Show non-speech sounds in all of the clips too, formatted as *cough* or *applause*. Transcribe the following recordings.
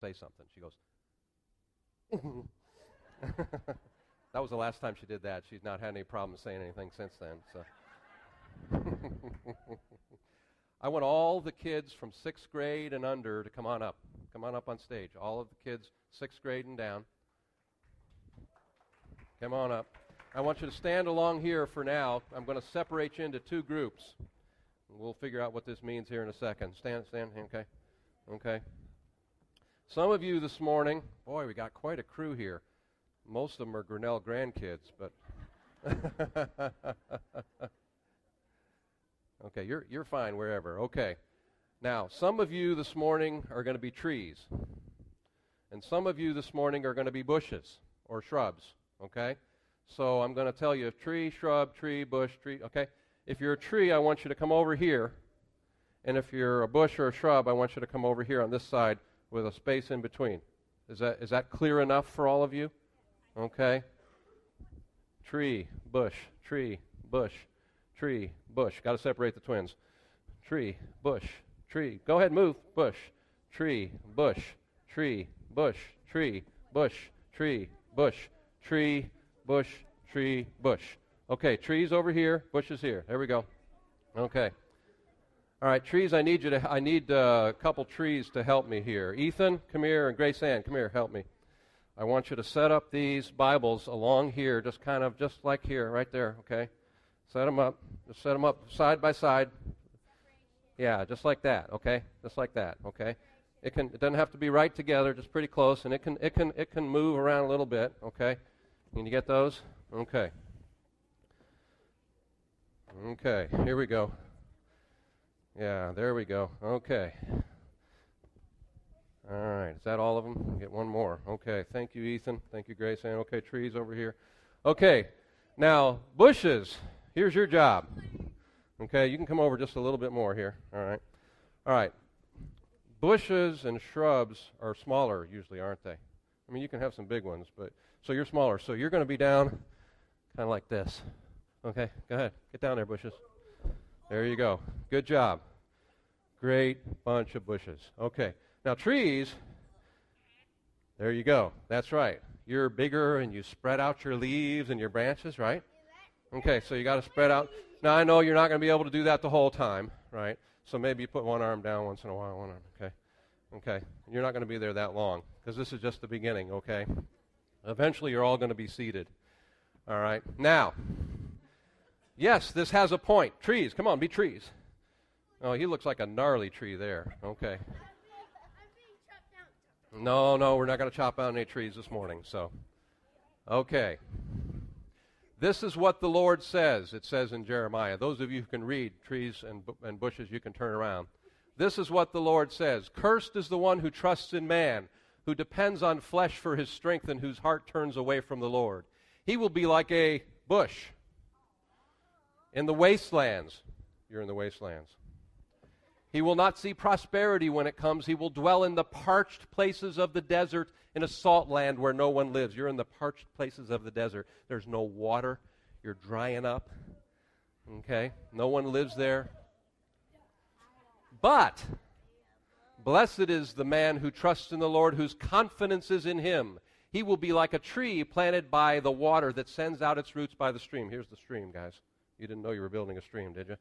say something. She goes, *laughs* that was the last time she did that. She's not had any problem saying anything since then. So. *laughs* I want all the kids from sixth grade and under to come on up. Come on up on stage. All of the kids, sixth grade and down. Come on up. I want you to stand along here for now. I'm going to separate you into two groups. We'll figure out what this means here in a second. Stand, stand, okay? Okay. Some of you this morning, boy, we got quite a crew here. Most of them are Grinnell grandkids, but. *laughs* okay, you're, you're fine wherever. Okay. Now, some of you this morning are going to be trees, and some of you this morning are going to be bushes or shrubs, okay? So I'm going to tell you tree, shrub, tree, bush, tree, okay? If you're a tree, I want you to come over here. And if you're a bush or a shrub, I want you to come over here on this side with a space in between. Is that, is that clear enough for all of you? Okay. Tree, bush, tree, bush, tree, bush. Got to separate the twins. Tree, bush, tree. Go ahead, move. Bush, tree, bush, tree, bush, tree, bush, tree, bush, tree, bush, tree, bush. Okay, trees over here, bushes here. There we go. Okay. All right, trees. I need you to. I need uh, a couple trees to help me here. Ethan, come here, and Grace Ann, come here, help me. I want you to set up these Bibles along here, just kind of just like here, right there. Okay, set them up. Just set them up side by side. Yeah, just like that. Okay, just like that. Okay. It can. It doesn't have to be right together. Just pretty close, and it can. It can. It can move around a little bit. Okay. Can you get those? Okay. Okay. Here we go. Yeah, there we go. Okay. All right. Is that all of them? Get one more. Okay. Thank you, Ethan. Thank you, Grace. And okay, trees over here. Okay. Now, bushes. Here's your job. Okay, you can come over just a little bit more here. All right. All right. Bushes and shrubs are smaller usually, aren't they? I mean, you can have some big ones, but so you're smaller. So you're going to be down kind of like this. Okay, go ahead. Get down there, bushes. There you go. Good job. Great bunch of bushes. Okay. Now, trees, there you go. That's right. You're bigger and you spread out your leaves and your branches, right? Okay, so you got to spread out. Now, I know you're not going to be able to do that the whole time, right? So maybe you put one arm down once in a while, one arm, okay? Okay. You're not going to be there that long because this is just the beginning, okay? Eventually, you're all going to be seated. All right. Now, Yes, this has a point. Trees, come on, be trees. Oh, he looks like a gnarly tree there. Okay. No, no, we're not going to chop down any trees this morning. So, okay. This is what the Lord says. It says in Jeremiah. Those of you who can read trees and, and bushes, you can turn around. This is what the Lord says Cursed is the one who trusts in man, who depends on flesh for his strength, and whose heart turns away from the Lord. He will be like a bush in the wastelands. You're in the wastelands. He will not see prosperity when it comes. He will dwell in the parched places of the desert in a salt land where no one lives. You're in the parched places of the desert. There's no water. You're drying up. Okay? No one lives there. But blessed is the man who trusts in the Lord, whose confidence is in him. He will be like a tree planted by the water that sends out its roots by the stream. Here's the stream, guys. You didn't know you were building a stream, did you?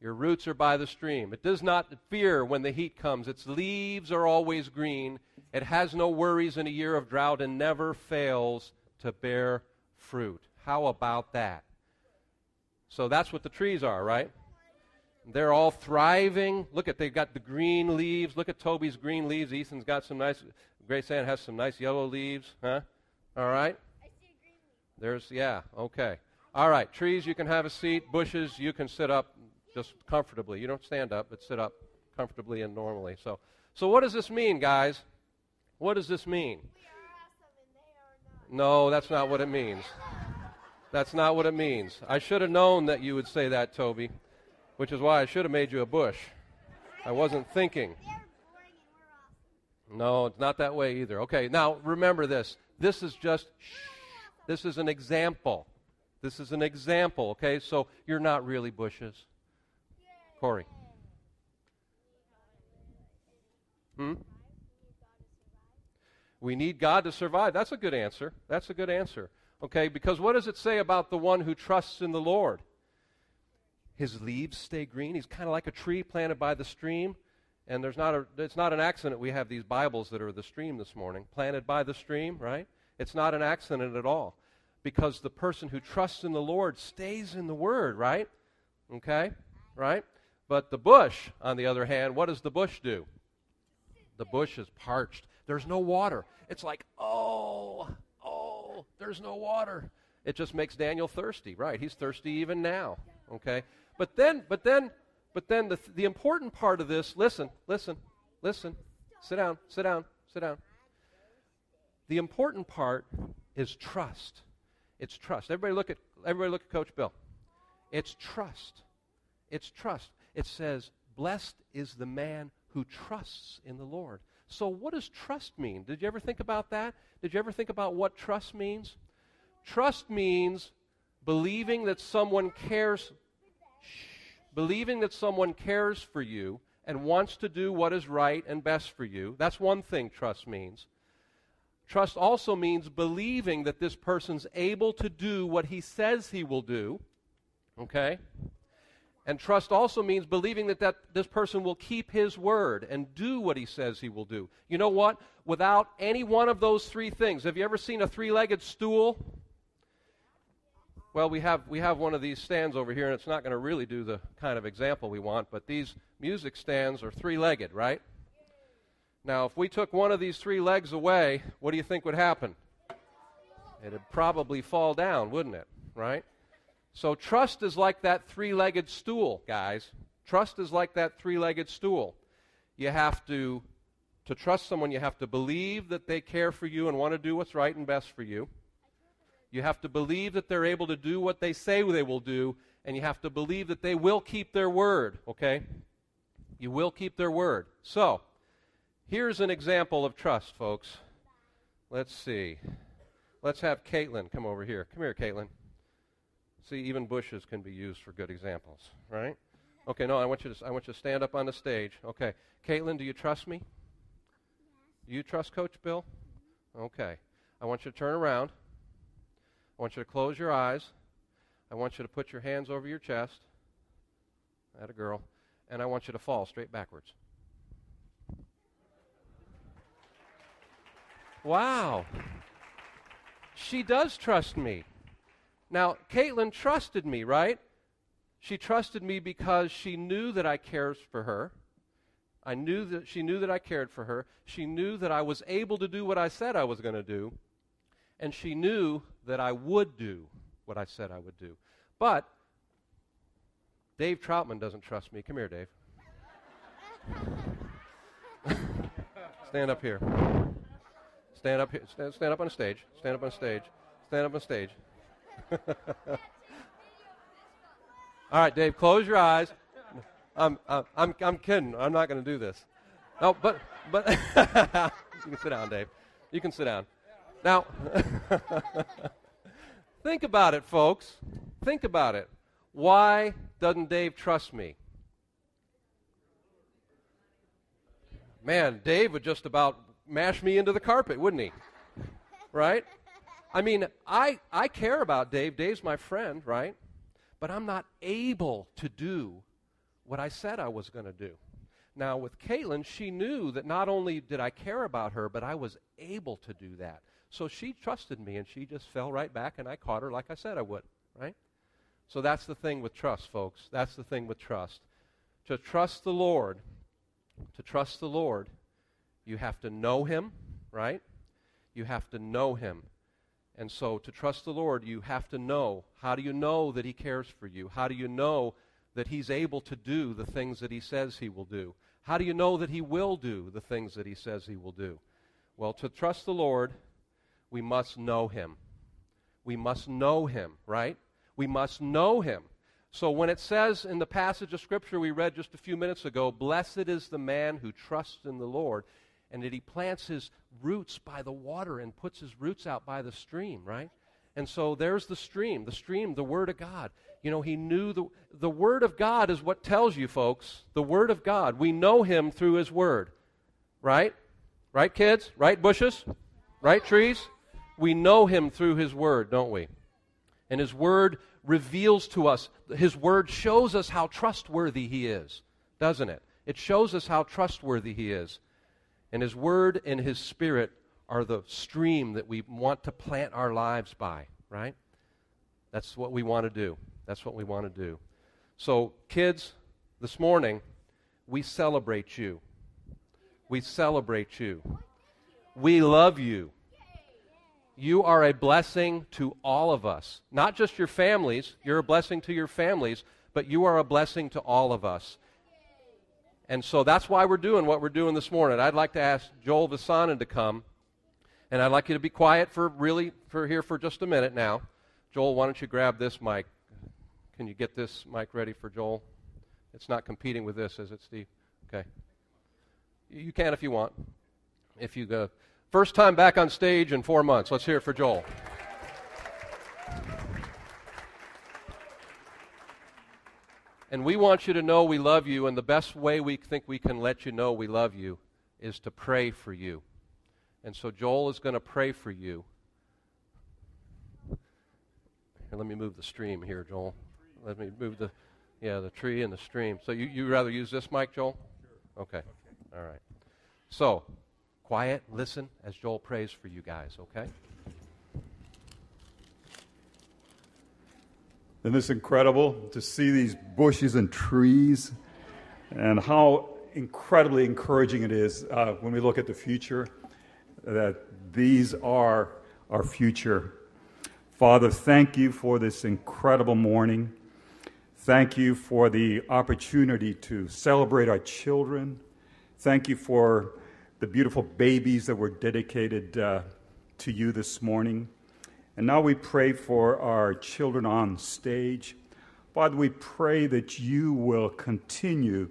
Your roots are by the stream. It does not fear when the heat comes. Its leaves are always green. It has no worries in a year of drought and never fails to bear fruit. How about that? So that's what the trees are, right? They're all thriving. Look at they've got the green leaves. Look at Toby's green leaves. Ethan's got some nice. Grace Ann has some nice yellow leaves, huh? All right. There's yeah. Okay. All right, trees, you can have a seat. Bushes, you can sit up just comfortably. You don't stand up, but sit up comfortably and normally. So, so what does this mean, guys? What does this mean? No, that's not what it means. That's not what it means. I should have known that you would say that, Toby, which is why I should have made you a bush. I wasn't thinking. No, it's not that way either. Okay, now remember this. This is just, this is an example. This is an example, okay? So you're not really bushes. Corey. Hmm? We need God to survive. That's a good answer. That's a good answer. Okay, because what does it say about the one who trusts in the Lord? His leaves stay green. He's kind of like a tree planted by the stream. And there's not a, it's not an accident we have these Bibles that are the stream this morning, planted by the stream, right? It's not an accident at all. Because the person who trusts in the Lord stays in the Word, right? Okay? Right? But the bush, on the other hand, what does the bush do? The bush is parched. There's no water. It's like, oh, oh, there's no water. It just makes Daniel thirsty, right? He's thirsty even now. Okay? But then, but then, but then the, the important part of this, listen, listen, listen. Sit down, sit down, sit down. The important part is trust. It's trust. Everybody look at everybody look at Coach Bill. It's trust. It's trust. It says, Blessed is the man who trusts in the Lord. So, what does trust mean? Did you ever think about that? Did you ever think about what trust means? Trust means believing that someone cares believing that someone cares for you and wants to do what is right and best for you. That's one thing trust means. Trust also means believing that this person's able to do what he says he will do. Okay? And trust also means believing that, that this person will keep his word and do what he says he will do. You know what? Without any one of those three things, have you ever seen a three legged stool? Well, we have, we have one of these stands over here, and it's not going to really do the kind of example we want, but these music stands are three legged, right? Now, if we took one of these three legs away, what do you think would happen? It'd probably fall down, wouldn't it? Right? So, trust is like that three legged stool, guys. Trust is like that three legged stool. You have to, to trust someone, you have to believe that they care for you and want to do what's right and best for you. You have to believe that they're able to do what they say they will do, and you have to believe that they will keep their word, okay? You will keep their word. So, here's an example of trust, folks. Let's see. Let's have Caitlin come over here. Come here, Caitlin. See, even bushes can be used for good examples, right? Okay, no, I want you to I want you to stand up on the stage. Okay. Caitlin, do you trust me? You trust Coach Bill? Okay. I want you to turn around. I want you to close your eyes. I want you to put your hands over your chest. At a girl. And I want you to fall straight backwards. Wow. She does trust me. Now, Caitlin trusted me, right? She trusted me because she knew that I cared for her. I knew that she knew that I cared for her. She knew that I was able to do what I said I was going to do and she knew that I would do what I said I would do. But Dave Troutman doesn't trust me. Come here, Dave. *laughs* stand up here. Stand up here. Stand, stand up on stage. Stand up on stage. Stand up on stage. All right, Dave, close your eyes. I'm, I'm, I'm kidding. I'm not going to do this. No, but, but *laughs* you can sit down, Dave. You can sit down. Now, *laughs* think about it, folks. Think about it. Why doesn't Dave trust me? Man, Dave would just about mash me into the carpet, wouldn't he? Right? I mean, I, I care about Dave. Dave's my friend, right? But I'm not able to do what I said I was going to do. Now, with Caitlin, she knew that not only did I care about her, but I was able to do that. So she trusted me and she just fell right back and I caught her like I said I would, right? So that's the thing with trust, folks. That's the thing with trust. To trust the Lord, to trust the Lord, you have to know Him, right? You have to know Him. And so to trust the Lord, you have to know. How do you know that He cares for you? How do you know that He's able to do the things that He says He will do? How do you know that He will do the things that He says He will do? Well, to trust the Lord, we must know him. We must know him, right? We must know him. So when it says in the passage of Scripture we read just a few minutes ago, blessed is the man who trusts in the Lord, and that he plants his roots by the water and puts his roots out by the stream, right? And so there's the stream, the stream, the Word of God. You know, he knew the, the Word of God is what tells you, folks. The Word of God. We know him through his Word, right? Right, kids? Right, bushes? Right, trees? We know him through his word, don't we? And his word reveals to us, his word shows us how trustworthy he is, doesn't it? It shows us how trustworthy he is. And his word and his spirit are the stream that we want to plant our lives by, right? That's what we want to do. That's what we want to do. So, kids, this morning, we celebrate you. We celebrate you. We love you. You are a blessing to all of us. Not just your families, you're a blessing to your families, but you are a blessing to all of us. And so that's why we're doing what we're doing this morning. I'd like to ask Joel Visanen to come, and I'd like you to be quiet for really for here for just a minute now. Joel, why don't you grab this mic? Can you get this mic ready for Joel? It's not competing with this, is it, Steve? Okay. You can if you want. If you go. First time back on stage in four months. Let's hear it for Joel. And we want you to know we love you, and the best way we think we can let you know we love you is to pray for you. And so Joel is going to pray for you. Here, let me move the stream here, Joel. Let me move the, yeah, the tree and the stream. So you you rather use this mic, Joel? Sure. Okay. okay. All right. So, quiet, listen as Joel prays for you guys. Okay. Isn't this incredible to see these bushes and trees and how incredibly encouraging it is uh, when we look at the future that these are our future. Father, thank you for this incredible morning. Thank you for the opportunity to celebrate our children. Thank you for the beautiful babies that were dedicated uh, to you this morning. And now we pray for our children on stage. Father, we pray that you will continue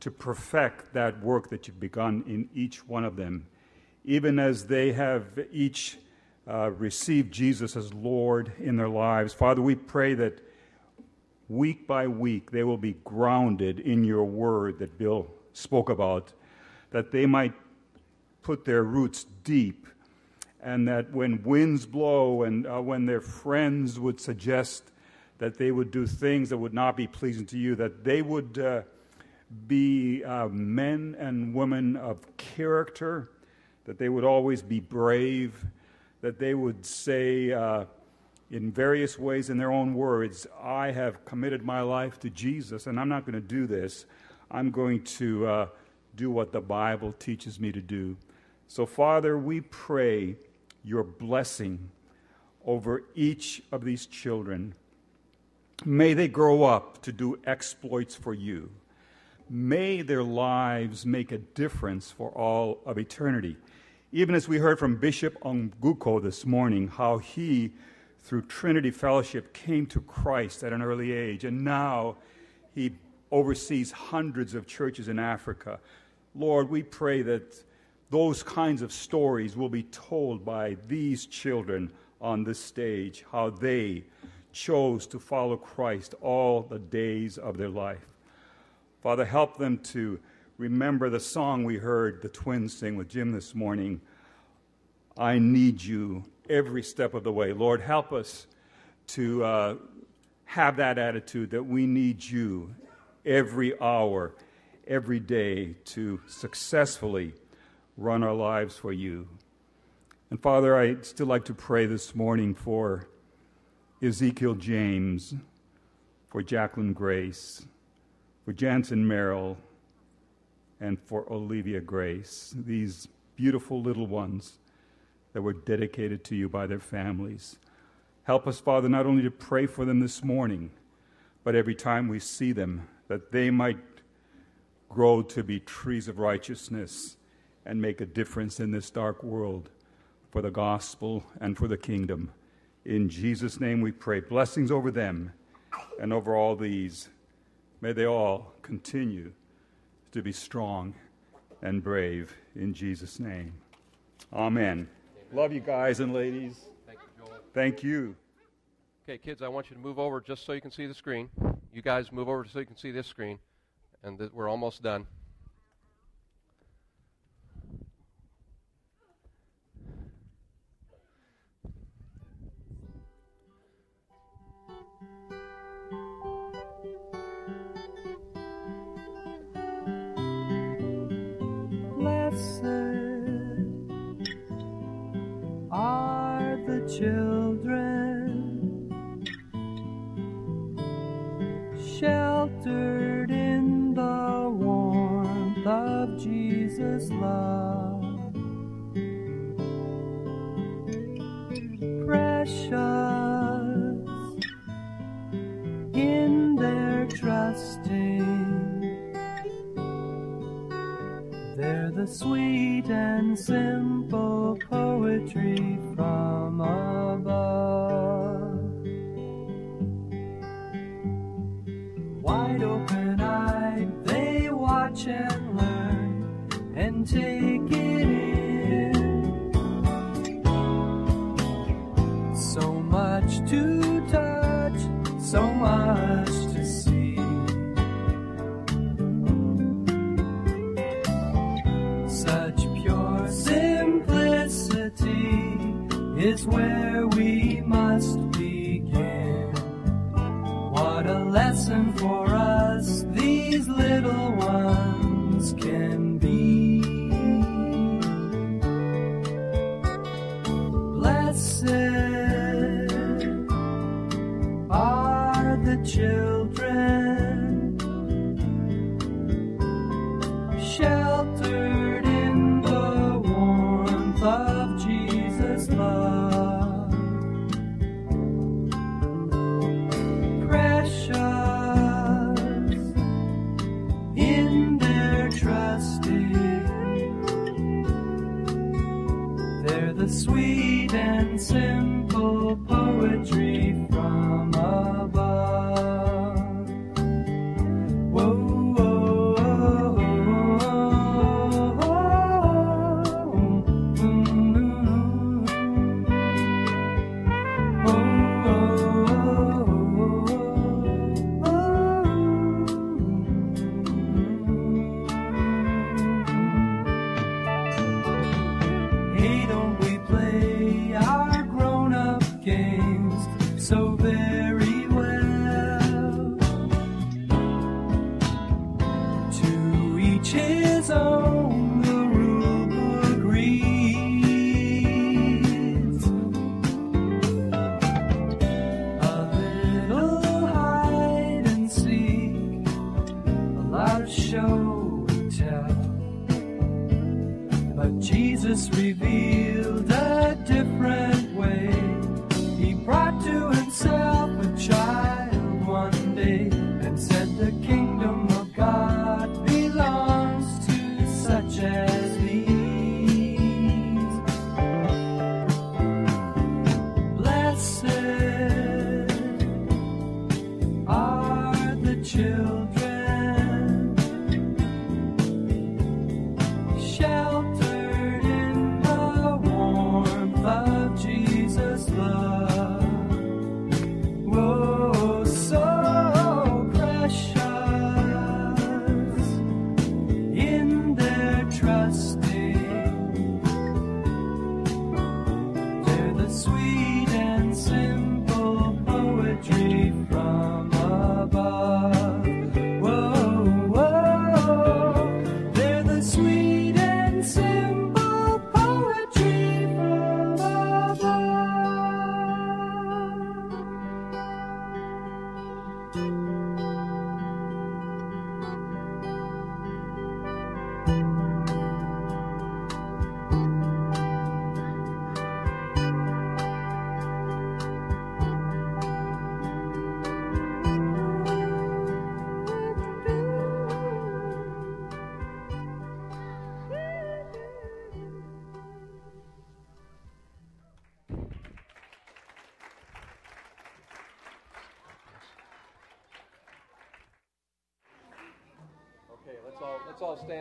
to perfect that work that you've begun in each one of them, even as they have each uh, received Jesus as Lord in their lives. Father, we pray that week by week they will be grounded in your word that Bill spoke about, that they might put their roots deep and that when winds blow and uh, when their friends would suggest that they would do things that would not be pleasing to you, that they would uh, be uh, men and women of character, that they would always be brave, that they would say uh, in various ways in their own words, I have committed my life to Jesus, and I'm not going to do this. I'm going to uh, do what the Bible teaches me to do. So, Father, we pray your blessing over each of these children. May they grow up to do exploits for you. May their lives make a difference for all of eternity. Even as we heard from Bishop Onguko this morning, how he, through Trinity Fellowship, came to Christ at an early age, and now he oversees hundreds of churches in Africa. Lord, we pray that those kinds of stories will be told by these children on this stage, how they chose to follow Christ all the days of their life. Father, help them to remember the song we heard the twins sing with Jim this morning I need you every step of the way. Lord, help us to uh, have that attitude that we need you every hour, every day to successfully run our lives for you. And Father, I'd still like to pray this morning for Ezekiel James, for Jacqueline Grace, for Jansen Merrill, and for Olivia Grace, these beautiful little ones that were dedicated to you by their families. Help us, Father, not only to pray for them this morning, but every time we see them, that they might grow to be trees of righteousness and make a difference in this dark world for the gospel and for the kingdom. In Jesus' name we pray. Blessings over them and over all these. May they all continue to be strong and brave in Jesus' name. Amen. Amen. Love you guys and ladies. Thank you, Joel. Thank you. Okay, kids, I want you to move over just so you can see the screen. You guys move over so you can see this screen. And th- we're almost done. Of Jesus' love. Precious in their trusting. They're the sweet and simple poetry take it in. So much to touch, so much to see. Such pure simplicity is where we must begin. What a lesson for us these little ones can sheltered in the warmth of Jesus' love. Precious in their trusting. They're the sweet and simple show and tell. But Jesus revealed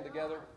stand together.